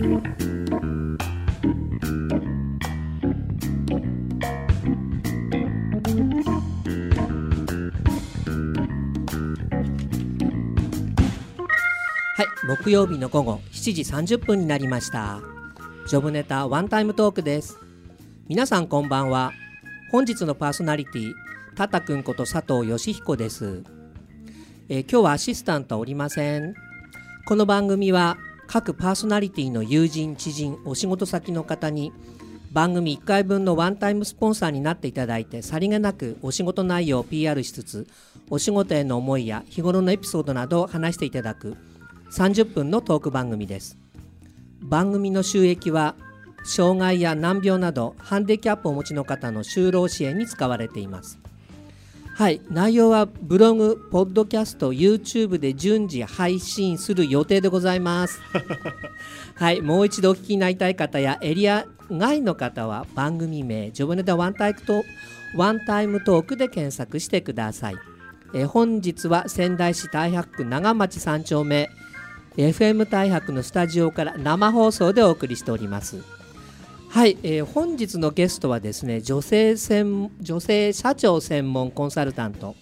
はい木曜日の午後7時30分になりました。ジョブネタワンタイムトークです。皆さんこんばんは。本日のパーソナリティタタくんこと佐藤義彦です、えー今日はアシスタントおりません。この番組は各パーソナリティの友人知人お仕事先の方に番組1回分のワンタイムスポンサーになっていただいてさりげなくお仕事内容を PR しつつお仕事への思いや日頃のエピソードなどを話していただく30分のトーク番組です。番組の収益は障害や難病などハンディキャップをお持ちの方の就労支援に使われています。はい。内容はブログ、ポッドキャスト、YouTube で順次配信する予定でございます。はい。もう一度お聞きになりたい方やエリア外の方は番組名ジョブネタワンタイムトワンタイムトークで検索してください。えー本日は仙台市太白区長町3丁目 FM 太白のスタジオから生放送でお送りしておりますはい、えー本日のゲストはですね女性専女性社長専門コンサルタント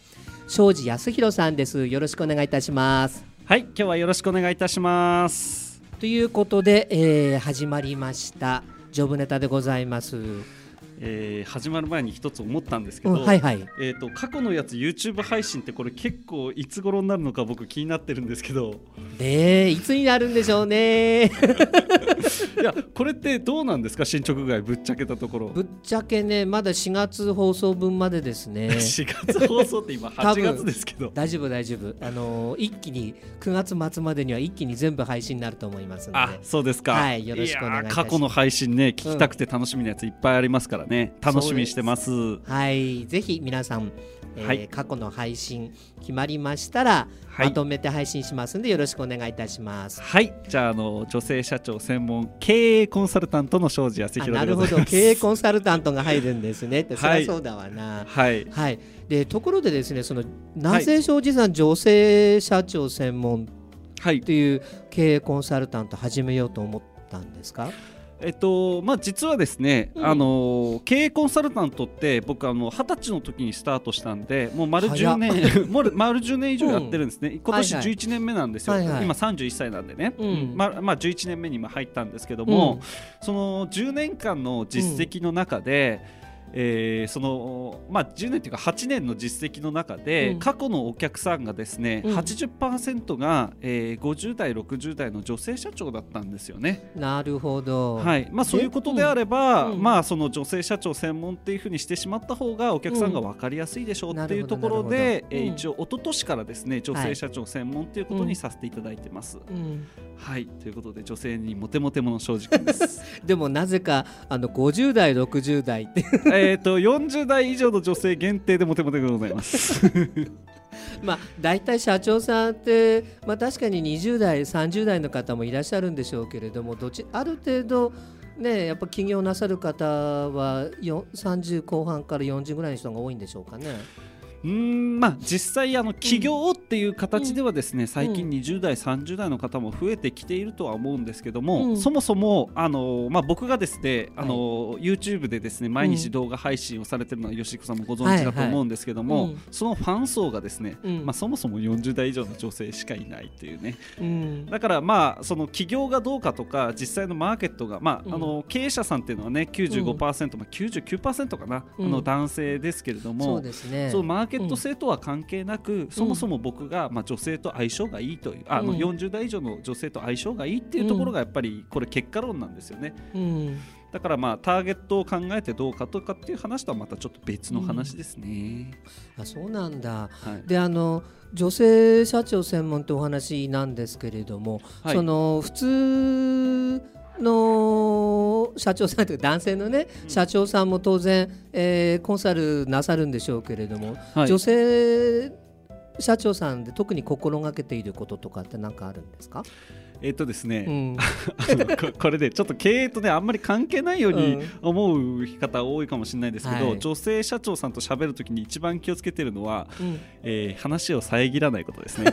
庄司康弘さんです。よろしくお願いいたします。はい、今日はよろしくお願いいたします。ということで、えー始まりました。ジョブネタでございます、えー始まる前に一つ思ったんですけうど、んはいはいえっ、と過去のやつ YouTube 配信ってこれ結構いつ頃になるのか僕気になってるんですけど、でいつになるんでしょうね いやこれってどうなんですか？進捗具合ぶっちゃけたところ。ぶっちゃけねまだ4月放送分までですね 4月放送って今8多分月ですけど。大丈夫大丈夫あのー一気に9月末までには一気に全部配信になると思いますのであ、そうですか。はいよろしくお願いします過去の配信ね聞きたくて楽しみなやついっぱいありますからね。楽しみにしてます。はい。ぜひ皆さん、えーはい。過去の配信決まりましたら、はい。まとめて配信しますんでよろしくお願いいたします。はい、じゃああの女性社長専門経営コンサルタントの庄司康あ弘なるほど。経営コンサルタントが入るんですね。ってそりはいゃそうだわな。はい。はい、でところでですねそのなぜ庄司さん、女性社長専門はいっ。ていう経営コンサルタント始めようと思ったんですか？えっとまあ、実はですね、うん。あの経営コンサルタントって僕あの二十歳の時にスタートしたんでもう丸早っ。10年 もう丸10年以上やってるんですね、今年はいはい。11年目なんですよ、はいはい。今31歳なんでね、うん。まあまあ、11年目に今入ったんですけども、その10年間の実績の中で、えーそのまあ、10年というか8年の実績の中で、うん。過去のお客さんがですね、うん。80%が、えー、50代60代の女性社長だったんですよね。なるほど、はい。まあ、そういうことであれば、うん。まあ、その女性社長専門っていうふうにしてしまった方がお客さんが分かりやすいでしょうっていうところで、なるほどなるほど。えーうん。一応一昨年からですね女性社長専門っていうことにさせていただいてます。うん、はい。ということで女性にモテモテもの正直です。でもなぜかあの50代60代って えっと40代以上の女性限定でモテモテでございます。まあ大体社長さんって、まあ、確かに20代30代の方もいらっしゃるんでしょうけれどもどちある程度ねやっぱ起業なさる方は30後半から40ぐらいの人が多いんでしょうかね。うーんまあ実際あの起業っていう形ではですね、最近20代30代の方も増えてきているとは思うんですけども、うん。そもそもあのまあ僕がですねあの、YouTube でですね毎日動画配信をされてるのは吉彦さんもご存知だと思うんですけども、はいはい。うんそのファン層がですね、うん。まあそもそも40代以上の女性しかいないっていうね。うん。だからまあその起業がどうかとか実際のマーケットがまあ、うん。あの経営者さんっていうのはね95%、まあ99%かな、うん。あの男性ですけれども、そうですね。そうマーケット性とは関係なく、そもそも僕が、まあ、女性と相性がいいというあの、うん。40代以上の女性と相性がいいっていうところがやっぱりこれ結果論なんですよね。うん。だからまあターゲットを考えてどうかとかっていう話とはまたちょっと別の話ですね、あそうなんだ。はい。であの女性社長専門ってお話なんですけれども、はい。その普通の社長さんというか男性のね、うん。社長さんも当然、えーコンサルなさるんでしょうけれども、はい。女性社長さんで特に心がけていることとかって何かあるんですか、えっとですね、うん。ここれでちょっと経営とねあんまり関係ないようにうん。思う方多いかもしれないですけど、はい。女性社長さんと喋るときに一番気をつけてるのは、うん。えー話を遮らないことですね。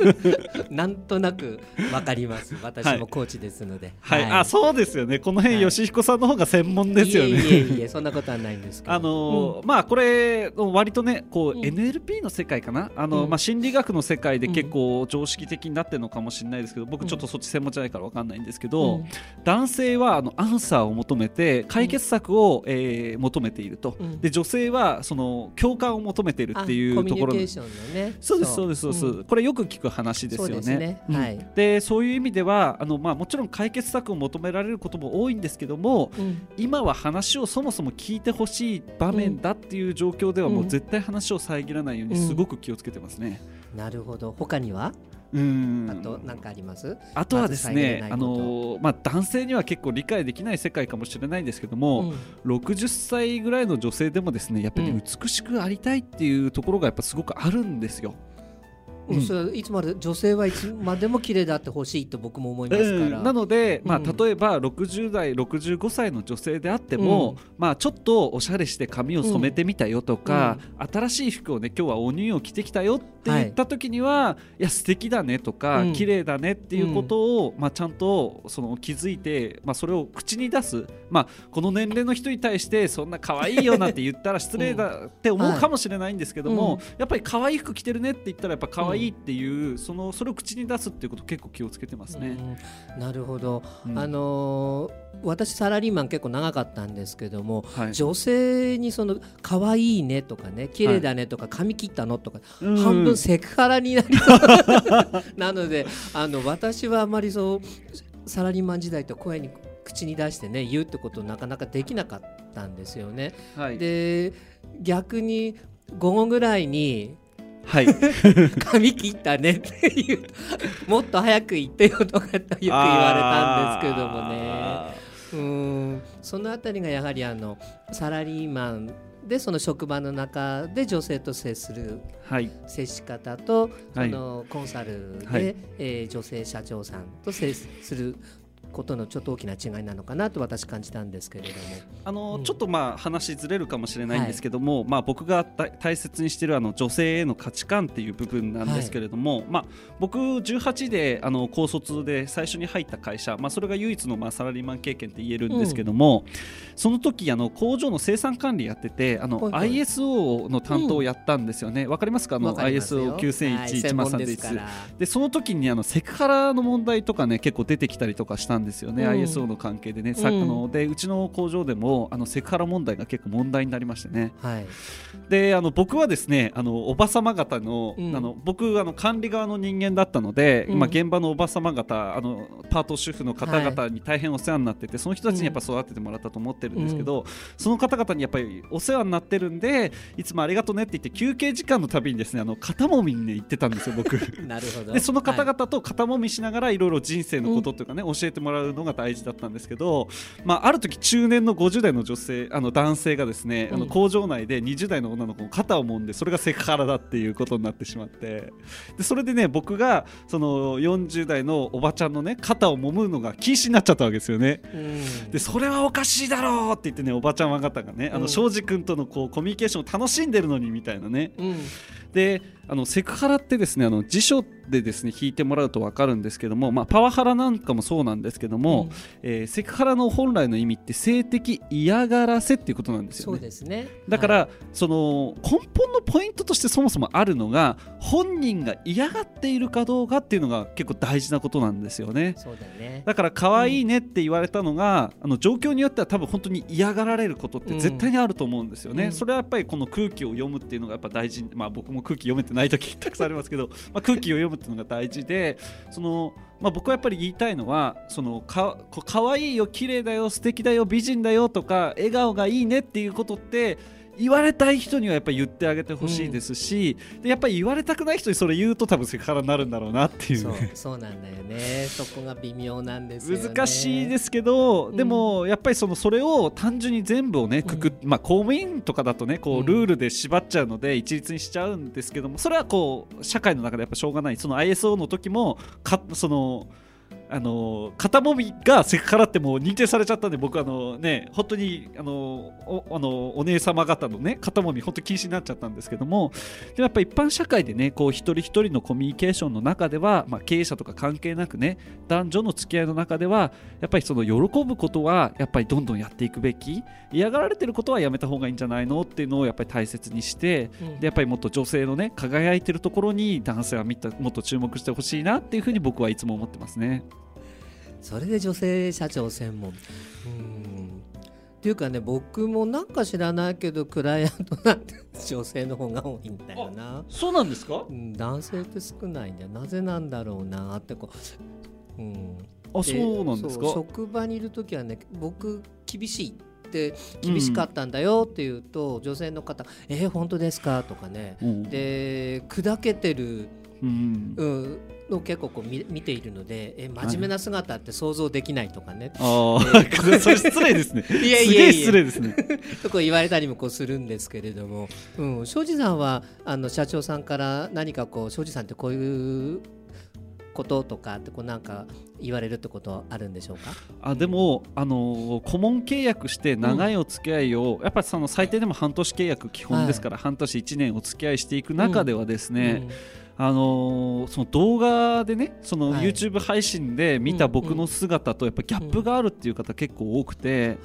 なんとなくわかります。私もコーチですので。はい、あそうですよね。この辺、はい。吉彦さんの方が専門ですよね。いえいえいえそんなことはないんですけど。あのーまあこれ割とねこううん。NLP の世界かな。あの、うん。まあ、心理学の世界で結構常識的になってるのかもしれないですけど僕うん。ちょっとそっち専門じゃないから分かんないんですけうど、ん。男性はあのアンサーを求めて解決策を、えー求めていると、うん。で女性はその共感を求めているっていうところね。そうですそうですそうです、ん。これよく聞く話ですよね。そうですね。うん。はい。でそういう意味ではあの、まあ、もちろん解決策を求められることも多いんですけどもうん。今は話をそもそも聞いてほしい場面だっていう状況ではもう絶対話を遮らないようにすごく気をつけてますね。なるほど。他には？うんあと何かあります？あとはですね、あのまあ、男性には結構理解できない世界かもしれないんですけども、60歳ぐらいの女性でもですねやっぱりうん。美しくありたいっていうところがやっぱすごくあるんですよ。うん。それはいつまで女性はいつまでも綺麗であってほしいと僕も思いますから、うん。なので、まあ、うん。例えば60代65歳の女性であっても、うんまあ、ちょっとおしゃれして髪を染めてみたよとか、新しい服をね今日はお乳を着てきたよって言った時には、い、や素敵だねとか、うん。綺麗だねっていうことを、まあ、ちゃんとその気づいて、まあ、それを口に出す、まあ、この年齢の人に対してそんな可愛いよなんて言ったら失礼だって思うかもしれないんですけども、はいやっぱり可愛い服着てるねって言ったらやっぱ可愛いっていう、そのそれを口に出すっていうこと結構気をつけてますね。うんなるほど、うん。あのー私サラリーマン結構長かったんですけども、はい。女性にその可愛いねとかね綺麗だねとか髪切ったのとか、うん。半分セクハラになりそう。なのであの私はあまりそうサラリーマン時代と声に口に出してね言うってことなかなかできなかったんですよね。はい、で逆に午後ぐらいにはい、髪切ったねっていう。もっと早く言ってよとかってよく言われたんですけどもね。あうーん。そのあたりがやはりあのサラリーマンでその職場の中で女性と接するー。はい、接し方とそはい。のコンサルで、はい。えー女性社長さんと接することのちょっと大きな違いなのかなと私感じたんですけれども。あの、うん。ちょっとまあ話ずれるかもしれないんですけども、まあ僕が大大切にしているあの女性への価値観っていう部分なんですけれども、まあ僕18であの高卒で最初に入った会社、まあそれが唯一のまあサラリーマン経験って言えるんですけども、その時あの工場の生産管理やっててあの、はいはい。ISO の担当をやったんですよね。わ、かりますか？あのわかりますよ。ISO はい専門です90011331から。でその時にあのセクハラの問題とかね結構出てきたりとかしたんですよね、うん。ISO の関係でね、さうん。あのでうちの工場でもあのセクハラ問題が結構問題になりましてね。はい、であの僕はですねあのおばさま方の,、うん。あの僕あの管理側の人間だったので、うん。まあ、現場のおばさま方あのパート主婦の方々に大変お世話になってて、その人たちにやっぱ育ててもらったと思ってるんですけど、その方々にやっぱりお世話になってるんでいつもありがとうねって言って休憩時間のたびにですねあの肩もみに、ね、行ってたんですよ僕。なるほど。でその方はい。々と肩もみしながらいろいろ人生のことというかね、教えてもらうのが大事だったんですけど、まあ、ある時中年の50代の女性あの男性がですね、あのうん工場内で20代の女の子の肩を揉んでそれがセクハラだっていうことになってしまってでそれでね僕がその40代のおばちゃんのね肩を揉むのが禁止になっちゃったわけですよね。うん。でそれはおかしいだろうって言ってねおばちゃん方がねあうん。の庄司君とのこうコミュニケーションを楽しんでるのにみたいなね。うん。であのセクハラってですねあの辞書でですね引いてもらうと分かるんですけども、まあ、パワハラなんかもそうなんですけども、えーセクハラの本来の意味って性的嫌がらせっていうことなんですよね。そうですね。だから、はい。その根本のポイントとしてそもそもあるのが本人が嫌がっているかどうかっていうのが結構大事なことなんですよね。そうだよね。だから可愛いねって言われたのが、あの状況によっては多分本当に嫌がられることって絶対にあると思うんですよね、うん。それはやっぱりこの空気を読むっていうのがやっぱ大事。まあ僕も空気読めてない時たくさんありますけど、まあ、空気を読むっていうのが大事でそのまあ、僕はやっぱり言いたいのはそのかこう可愛いよ綺麗だよ素敵だよ美人だよとか笑顔がいいねっていうことって言われたい人にはやっぱり言ってあげてほしいですし、でやっぱり言われたくない人にそれ言うと多分セクハラになるんだろうなっていう。そうなんだよね。そこが微妙なんですよね。難しいですけど、うん。でもやっぱりそのそれを単純に全部をねくくっ、まあ公務員とかだとねこううん。ルールで縛っちゃうので一律にしちゃうんですけどもそれはこう社会の中でやっぱしょうがない。その ISO の時もかそのあの肩もみがセクハラってもう認定されちゃったんで僕あのね本当にあのおあのお姉様方のね肩もみ本当禁止になっちゃったんですけどもでもやっぱ一般社会でねこう一人一人のコミュニケーションの中では、まあ、経営者とか関係なくね男女の付き合いの中ではやっぱりその喜ぶことはやっぱりどんどんやっていくべき嫌がられてることはやめた方がいいんじゃないのっていうのをやっぱり大切にしてうんでやっぱりもっと女性のね輝いてるところに男性は見たもっと注目してほしいなっていうふうに僕はいつも思ってますね。それで女性社長専門。うん。っていうかね僕もなんか知らないけどクライアントなんて女性の方が多いんだよな、そうなんですか？うん、男性って少ないんだよなぜなんだろうなってこう、うん、あそうなんですか？職場にいる時はね僕厳しいって厳しかったんだよって言うと、女性の方「えー、本当ですか?」とかね。うん。で砕けてる、うん。うん、のを結構こう見見ているので「え真面目な姿って想像できない」とかね、ああ、それ失礼ですね。いやいすげえや失礼ですね。とこう言われたりもこうするんですけれども、うん、庄司さんはあの社長さんから何かこう庄司さんってこういうこととかってこうなんか言われるってことあるんでしょうか？あでも、あの顧問契約して長いお付き合いを、やっぱりその最低でも半年契約基本ですから、半年1年お付き合いしていく中ではですね、あのーその動画でねそのはい。YouTube 配信で見た僕の姿とやっぱギャップがあるっていう方結構多くて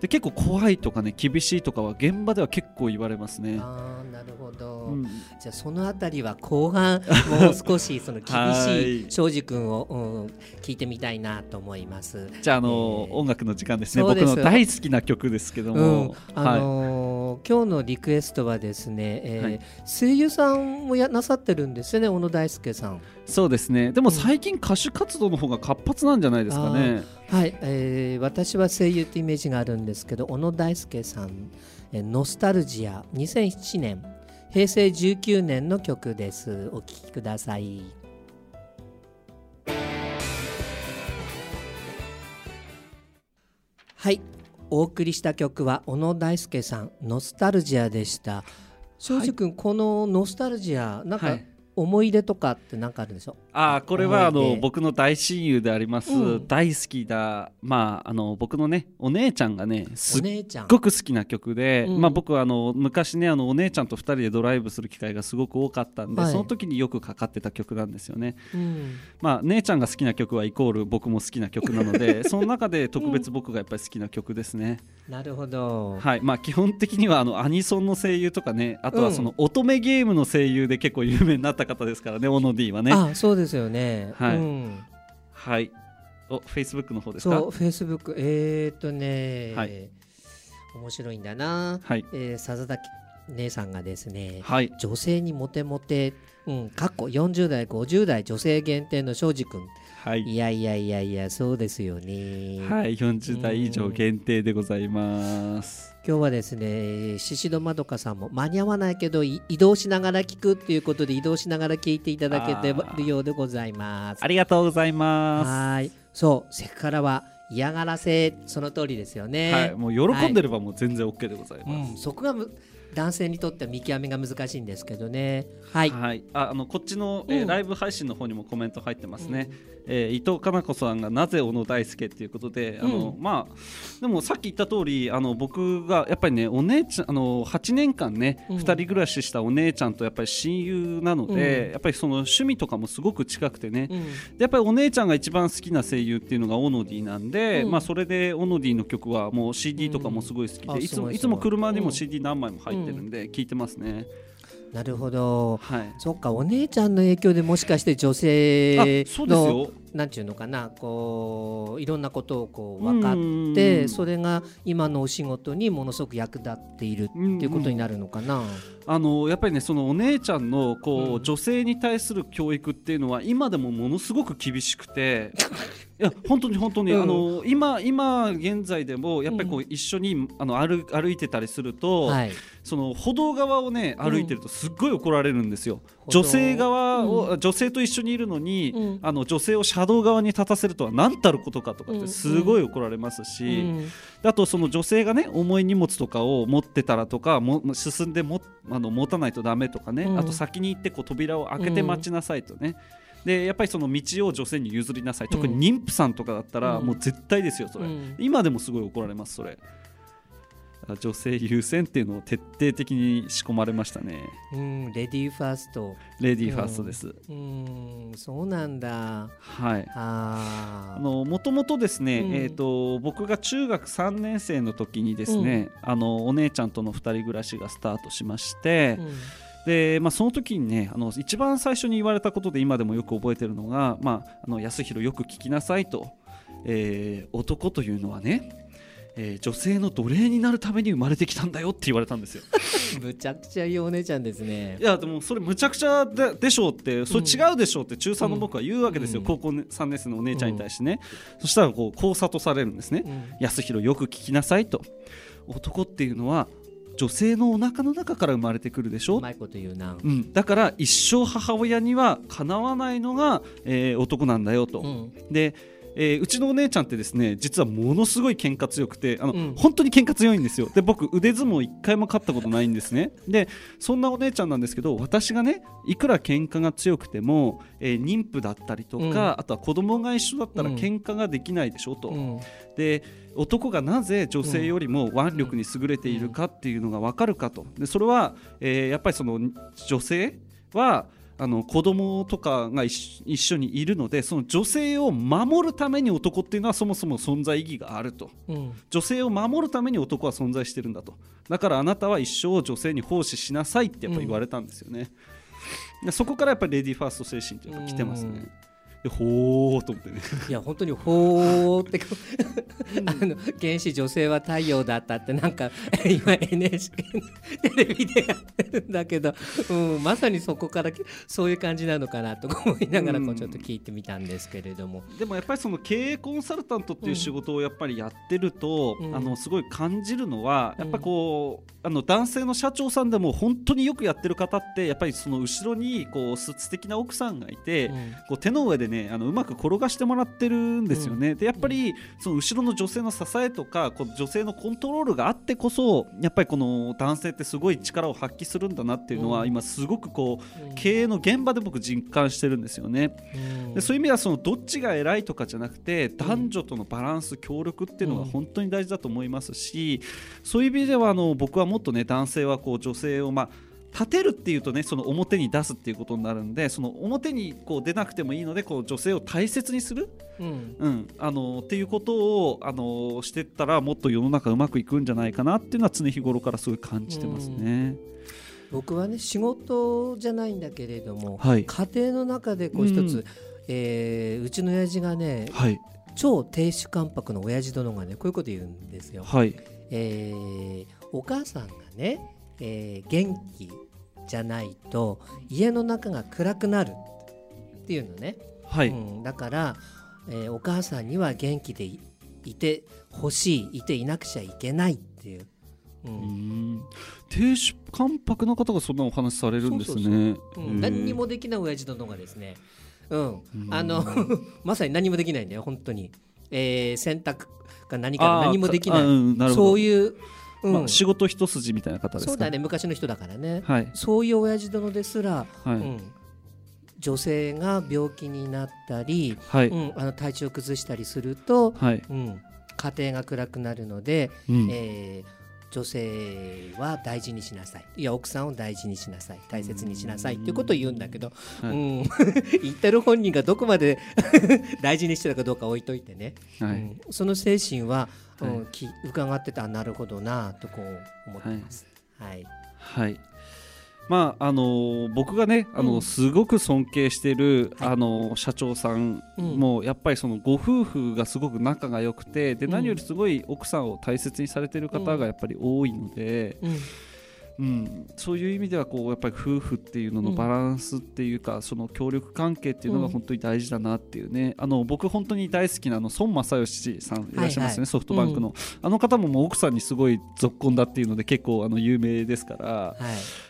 で結構怖いとかね厳しいとかは現場では結構言われますね。あーなるほど、うん。じゃあそのあたりは後半もう少しその厳はいしい。庄司君を、うん、聞いてみたいなと思います。じゃあ、あの音楽の時間ですね。僕の大好きな曲ですけどうん。も、あのー今日のリクエストはですね、えーはい。声優さんもやなさってるんですよね小野大輔さん。そうですね。でも最近歌手活動の方が活発なんじゃないですかね。はい、えー私は声優ってイメージがあるんですけど小野大輔さん「えーノスタルジア」2007年平成19年の曲です。お聴きください。はいお送りした曲は小野大輔さん「ノスタルジア」でした。庄司君、このノスタルジアなんかはい。思い出とかって何かあるでしょ？あーこれはあの僕の大親友であります、うん。大好きな、まあ、あの僕のねお姉ちゃんがねすっお姉ちゃん。ごく好きな曲で、うん。まあ、僕はあの昔ねあのお姉ちゃんと2人でドライブする機会がすごく多かったんで、はい。その時によくかかってた曲なんですよね。うん。まあ、姉ちゃんが好きな曲はイコール僕も好きな曲なので その中で特別僕がやっぱり好きな曲ですね。なるほど、はい。まあ、基本的にはあのアニソンの声優とかねあとうん。はその乙女ゲームの声優で結構有名になった方ですからねオノディはね。あそうですよね。はい。うん、はい。お Facebook の方ですか？そう、フェイスブック、えー、っとね、はい。面白いんだな。はい。えー、笹崎姉さんがですね、はい。女性にモテモテ、うん、過去40代、50代女性限定の庄司君。はいいやいやいやいや、そうですよね。はい、40代以上限定でございます。今日はですね、宍戸まどかさんも間に合わないけどい移動しながら聞くっていうことで移動しながら聞いていただけてるようでございます。ありがとうございます。はーい、そう、セクハラは嫌がらせ、その通りですよね。はい、もう喜んでればもう全然 OK でございます。うん、そこがむ男性にとっては見極めが難しいんですけどね。はい。はい、ああのこっちの、えーうんライブ配信の方にもコメント入ってますね、えー伊藤かな子さんがなぜ小野大輔っていうことで、あのうん。まあでもさっき言った通りあの僕がやっぱりねお姉ちゃんあの8年間ね、うん。2人暮らししたお姉ちゃんとやっぱり親友なので、うん。やっぱりその趣味とかもすごく近くてね、うん、でやっぱりお姉ちゃんが一番好きな声優っていうのがオノディなんで、うん。まあ、それでオノディの曲はもう CD とかもすごい好きで、いつもいつも車にもうん。CD 何枚も入ってるんで聞いてますね。なるほど。はいそっか、お姉ちゃんの影響でもしかして女性あそうですのよなんていうのかな、こういろんなことをこう分かっうんて、それが今のお仕事にものすごく役立っているっていうことになるのかな？あのやっぱりねそのお姉ちゃんのこう、うん女性に対する教育っていうのは今でもものすごく厳しくてい や本当に本当に、うん。あの今今現在でもやっぱりこう一緒にあの歩歩いてたりすると、はい。その歩道側をね歩いてるとすっごい怒られるんですよ。女性側を、女性と一緒にいるのに、うん。あの女性を車道側に立たせるとは何たることかとかっうん。てすごい怒られますし、うん。あとその女性がね重い荷物とかを持ってたらとかも進んでもあの持たないとダメとかね、うん。あと先に行ってこう扉を開けて待ちなさいとね、でやっぱりその道を女性に譲りなさい。特に妊婦さんとかだったらうん。もう絶対ですよそれ、うん。今でもすごい怒られますそれ。女性優先っていうのを徹底的に仕込まれましたね。うんレディーファースト。レディーファーストです、うん。そうなんだ。はい。あのもともとですね、うん。えー、と僕が中学3年生の時にですね、あのお姉ちゃんとの2人暮らしがスタートしまして、うんでまあ、その時にねあの一番最初に言われたことで今でもよく覚えてるのが「まあ、あの安弘よく聞きなさいと」えー男というのはね、えー女性の奴隷になるために生まれてきたんだよって言われたんですよ。むちゃくちゃいいお姉ちゃんですね。いやでもそれむちゃくちゃででしょうってそれ違うでしょうって中3の僕は言うわけですよ、うん。高校3年生のお姉ちゃんに対してね、そしたらこうこう諭されるんですね。うん。安弘よく聞きなさいと。男っていうのは女性のお腹の中から生まれてくるでしょ？うまいこと言うな。うん、だから一生母親にはかなわないのが、えー男なんだよと、うん。で、えーうちのお姉ちゃんってですね実はものすごい喧嘩強くてあの、うん。本当に喧嘩強いんですよ。で僕腕相撲一回も勝ったことないんですね。でそんなお姉ちゃんなんですけど私がねいくら喧嘩が強くても、えー妊婦だったりとか、うん。あとは子供が一緒だったらうん。喧嘩ができないでしょと、うん。で男がなぜ女性よりも腕力に優れているかっていうのが分かるかと。でそれは、えーやっぱりその女性はあの子供とかが一一緒にいるのでその女性を守るために男っていうのはそもそも存在意義があると。うん。女性を守るために男は存在してるんだと。だからあなたは一生女性に奉仕しなさいってやっぱ言われたんですよね、でそこからやっぱりレディーファースト精神っていうのが来てますね、うんでほーと思ってね。いや本当にほーってあの原始女性は太陽だったってなんか今 NHK のテレビでやってるんだけど、うん、まさにそこからそういう感じなのかなと思いながらこううんちょっと聞いてみたんですけれども。でもやっぱりその経営コンサルタントっていう仕事をやっぱりやってると、うん。あのすごい感じるのはうん。やっぱこう、あの男性の社長さんでも本当によくやってる方ってやっぱりその後ろにこうす素敵な奥さんがいて、うん。こう手の上でねあのうまく転がしてもらってるんですよね。でやっぱりその後ろの女性の支えとかこう女性のコントロールがあってこそやっぱりこの男性ってすごい力を発揮するんだなっていうのは、うん。今すごくこううん。経営の現場で僕実感してるんですよね。うん。でそういう意味ではそのどっちが偉いとかじゃなくて男女とのバランス協力っていうのが本当に大事だと思いますし、そういう意味ではあの僕はもっとね男性はこう女性をまあ立てるっていうとねその表に出すっていうことになるんでその表にこう出なくてもいいのでこう女性を大切にする、うん。うん、あのっていうことをあのしてったらもっと世の中うまくいくんじゃないかなっていうのは常日頃からすごい感じてますね。僕はね仕事じゃないんだけれども、はい。家庭の中でこう一つ、うん。えーうちの親父がねはい。超亭主関白の親父殿がねこういうこと言うんですよ。はい。えーお母さんがね、えー元気じゃないと家の中が暗くなるっていうのね、はい、うん、だから、えーお母さんには元気でいいてほしいいていなくちゃいけないっていう、ううんん。亭主関白の方がそんなお話されるんですね。何にもできない親父殿がですね、うん。うん。あの まさに何もできないんだよ本当に、えー洗濯か何か何もできない。そういう、うんまあ、仕事一筋みたいな方ですか？そうだね昔の人だからね、はい。そういう親父殿ですら、はい、うん、女性が病気になったり、はい、うん、あの体調を崩したりすると、はい、うん、家庭が暗くなるので、うん。えー女性は大事にしなさい。いや奥さんを大事にしなさい。大切にしなさい。っていうことを言うんだけど、はい。うん、言ってる本人がどこまで 大事にしてるかどうか置いといてね、はい。うん、その精神は、うん伺ってたらなるほどなとこう思ってます。はい、はいまああのー僕がねあの、うん。すごく尊敬している、はい。あのー社長さんうん。もやっぱりそのご夫婦がすごく仲が良くてでうん。何よりすごい奥さんを大切にされている方がやっぱり多いので、うんうん、そういう意味ではこうやっぱり夫婦っていうののバランスっていうか、その協力関係っていうのが本当に大事だなっていうね、あの僕本当に大好きなあの孫正義さんいらっしゃいますね、はいはい。ソフトバンクの、あの方ももう奥さんにすごいぞっこんだっていうので結構あの有名ですから。は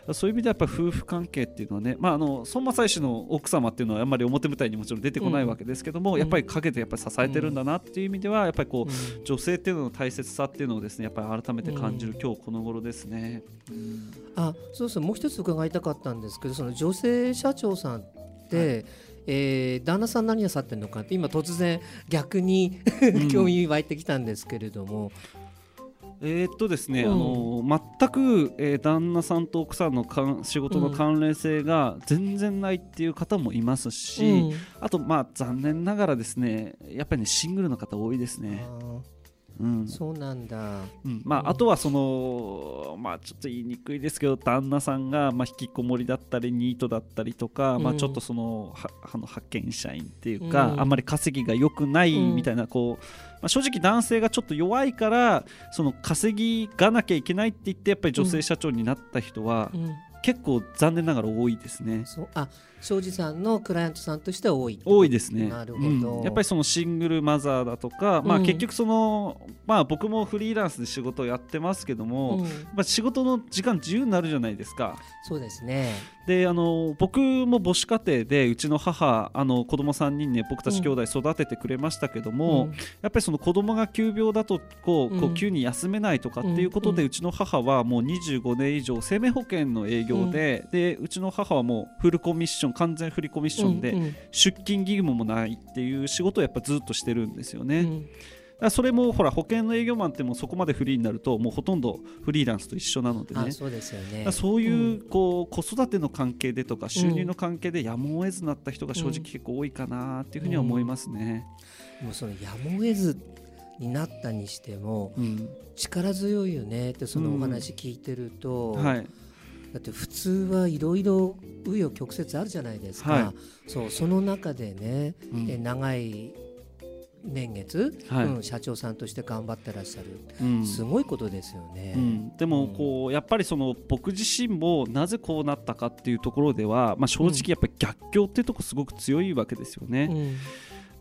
い。そういう意味ではやっぱ夫婦関係っていうのはね、まあ、あの孫正義の奥様っていうのはあんまり表舞台にもちろん出てこないわけですけども、うん。やっぱりかけてやっぱり支えてるんだなっていう意味ではやっぱりこう、うん。女性っていうのの大切さっていうのをですねやっぱり改めて感じる、今日この頃ですね。あそうそうもう一つ伺いたかったんですけどその女性社長さんって、えー、旦那さん何なさってるのかって今突然逆に 興味湧いてきたんですけれども、えーっとですね、うん。あの全く、えー旦那さんと奥さんのかん仕事の関連性が全然ないっていう方もいますし、うん。あとまあ残念ながらですねやっぱりねシングルの方多いですね。あうん。ーそうなんだ。うん。まあ、あとはその、まあ、ちょっと言いにくいですけど旦那さんが、まあ、引きこもりだったりニートだったりとか、まあ、うんちょっとそのはあの派遣社員っていうか、うん。あんまり稼ぎが良くないうんみたいな、こうまあ、正直男性がちょっと弱いからその稼ぎがなきゃいけないって言ってやっぱり女性社長になった人は、うん、結構残念ながら多いですね。そう。あ庄司さんのクライアントさんとしては多い多いですね。なるほど、うん。やっぱりそのシングルマザーだとか、まあ、うん結局その、まあ、僕もフリーランスで仕事をやってますけども、うん。まあ、仕事の時間自由になるじゃないですか。そうですね。であの僕も母子家庭でうちの母あの子供3人ね僕たち兄弟育ててくれましたけども、うん。やっぱりその子供が急病だとこうこう急に休めないとかっていうことで、ううん。ちの母はもう25年以上生命保険の営業で,、でうちの母はもうフルコミッション完全フリコミッションで、うんうん。出勤義務もないっていう仕事をやっぱずっとしてるんですよね。うん。それもほら保険の営業マンってもうそこまでフリーになるともうほとんどフリーランスと一緒なのでね。あそうですよね。そういうこう子育ての関係でとか収入の関係でやむを得ずなった人が正直結構多いかなっていうふうには思いますね。もうそのやむを得ずになったにしてもうん。力強いよねってそのお話聞いてると、はいだって普通はいろいろ紆余曲折あるじゃないですか、はそうその中でね、うん。え長い年月、はい。うん、社長さんとして頑張ってらっしゃる、うん。すごいことですよね。うん、でもこうやっぱりその僕自身もなぜこうなったかっていうところでは、まあ、正直やっぱり逆境っていうところすごく強いわけですよね。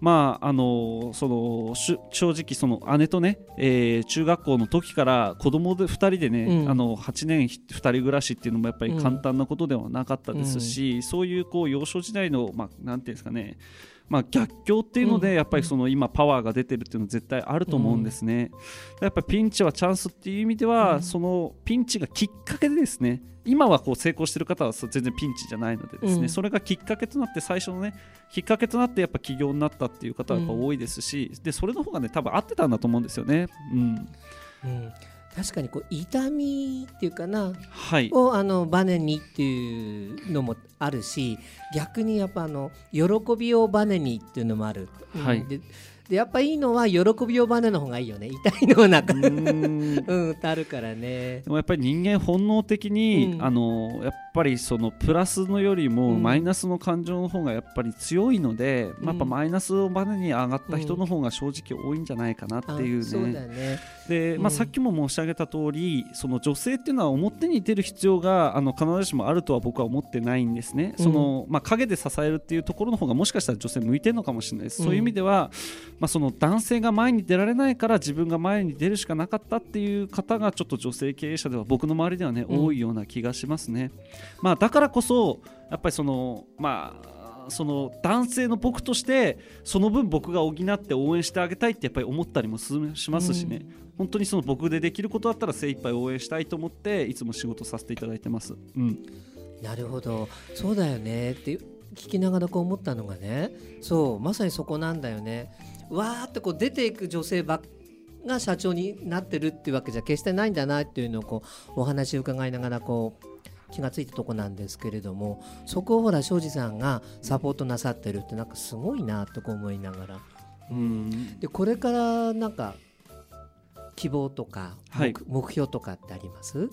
うんまああのそのし正直その姉とね、えー中学校の時から子供で2人でね、うん。あの8年2人暮らしっていうのもやっぱり簡単なことではなかったですし、そういうこう幼少時代のまあなんていうんですかねまあ、逆境っていうのうん。でやっぱりその今パワーが出てるっていうのは絶対あると思うんですね。やっぱりピンチはチャンスっていう意味では、うん。そのピンチがきっかけでですね。今はこう成功してる方は全然ピンチじゃないのでですね、うん。それがきっかけとなって最初のねきっかけとなってやっぱ起業になったっていう方はやっぱ多いですし、でそれの方がね多分合ってたんだと思うんですよね。うん、うん確かにこう痛みっていうかなはい、をあのバネにっていうのもあるし逆にやっぱあの喜びをバネにっていうのもある、うん。はい。ででやっぱいいのは喜びをバネの方がいいよね。痛いのはなんか。うーん。うんあるからね。でもやっぱり人間本能的に、うん。あのやっぱりそのプラスのよりもうん。マイナスの感情の方がやっぱり強いので、まあやっぱうんマイナスをバネに上がった人の方が正直多いんじゃないかなっていうあそうね。だね。で、まあ、うん。さっきも申し上げた通り、その女性っていうのは表に出る必要があの必ずしもあるとは僕は思ってないんですね、うん。そのまあ、陰で支えるっていうところの方がもしかしたら女性向いてるのかもしれないです、うんそういう意味では、まあ、その男性が前に出られないから自分が前に出るしかなかったっていう方がちょっと女性経営者では僕の周りではね、うん。多いような気がしますね、まあ、だからこそやっぱりそのまあその男性の僕としてその分僕が補って応援してあげたいってやっぱり思ったりもすしますしね、本当にその僕でできることだったら精一杯応援したいと思っていつも仕事させていただいてます。うん、なるほど。そうだよね。って聞きながらこう思ったのがね。そうまさにそこなんだよねわーってこう出ていく女性ばっが社長になってるっていうわけじゃ決してないんだなっていうのをこうお話を伺いながらこう気がついたとこなんですけれどもそこをほら庄司さんがサポートなさってるってなんかすごいなとこう思いながら。うん。でこれからなんか希望とか目,、はい。目標とかってあります？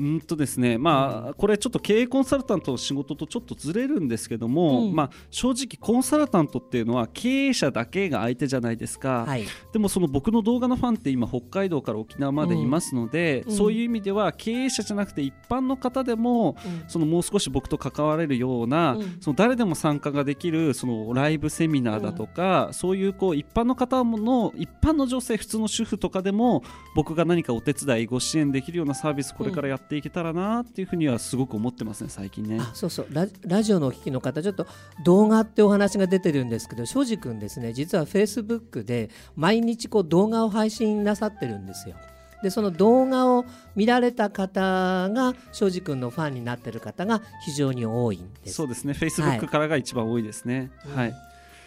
うんとですねまあ、これちょっと経営コンサルタントの仕事とちょっとずれるんですけども、うん。まあ、正直コンサルタントっていうのは経営者だけが相手じゃないですか、はい。でもその僕の動画のファンって今北海道から沖縄までいますので、うん。そういう意味では経営者じゃなくて一般の方でもそのもう少し僕と関われるような、うん。その誰でも参加ができるそのライブセミナーだとか、そういうこう一般の方の一般の女性普通の主婦とかでも僕が何かお手伝いご支援できるようなサービスこれからやっていけたらなっていうふうにはすごく思ってますね最近ね。あそうそう。ララジオのお聞きの方ちょっと動画ってお話が出てるんですけど庄司君ですね実はフェイスブックで毎日こう動画を配信なさってるんですよ。でその動画を見られた方が庄司君のファンになってる方が非常に多いんです。そうですね。Facebook からが一番多いですね。はい、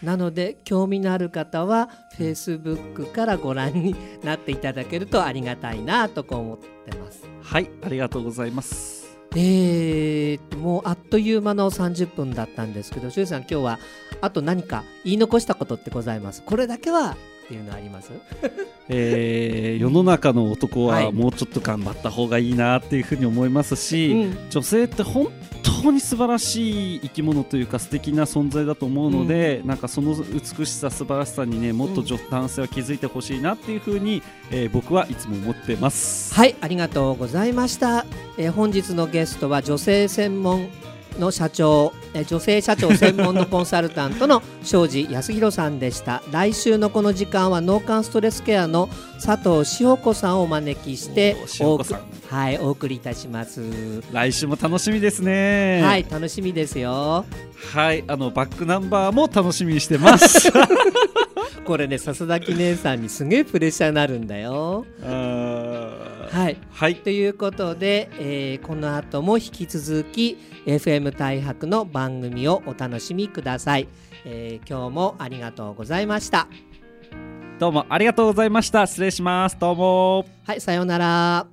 なので興味のある方は Facebook からご覧になっていただけるとありがたいなと思ってますはいありがとうございますえー、もうあっという間の30分だったんですけど、しゅうさん、今日はあと何か言い残したことってございます？これだけはっていうのあります？えー、世の中の男はもうちょっと頑張った方がいいなっていうふうに思いますし、はい女性って本当に素晴らしい生き物というか素敵な存在だと思うので、うん、なんかその美しさ素晴らしさにねもっと男性は気づいてほしいなっていうふうに、えー、僕はいつも思ってます。はいありがとうございました、えー、本日のゲストは女性専門の社長女性社長専門のコンサルタントの庄司康弘さんでした。来週のこの時間は脳幹ストレスケアの佐藤志保子さんをお招きしておはいお送りいたします。来週も楽しみですね。はい楽しみですよ。はいあのバックナンバーも楽しみにしてます。これね笹崎姉さんにすげえプレッシャーになるんだよはい、はい、ということで、えー、この後も引き続き FM 大白の番組をお楽しみください、えー、今日もありがとうございました。どうもありがとうございました。失礼します。どうも。はいさようなら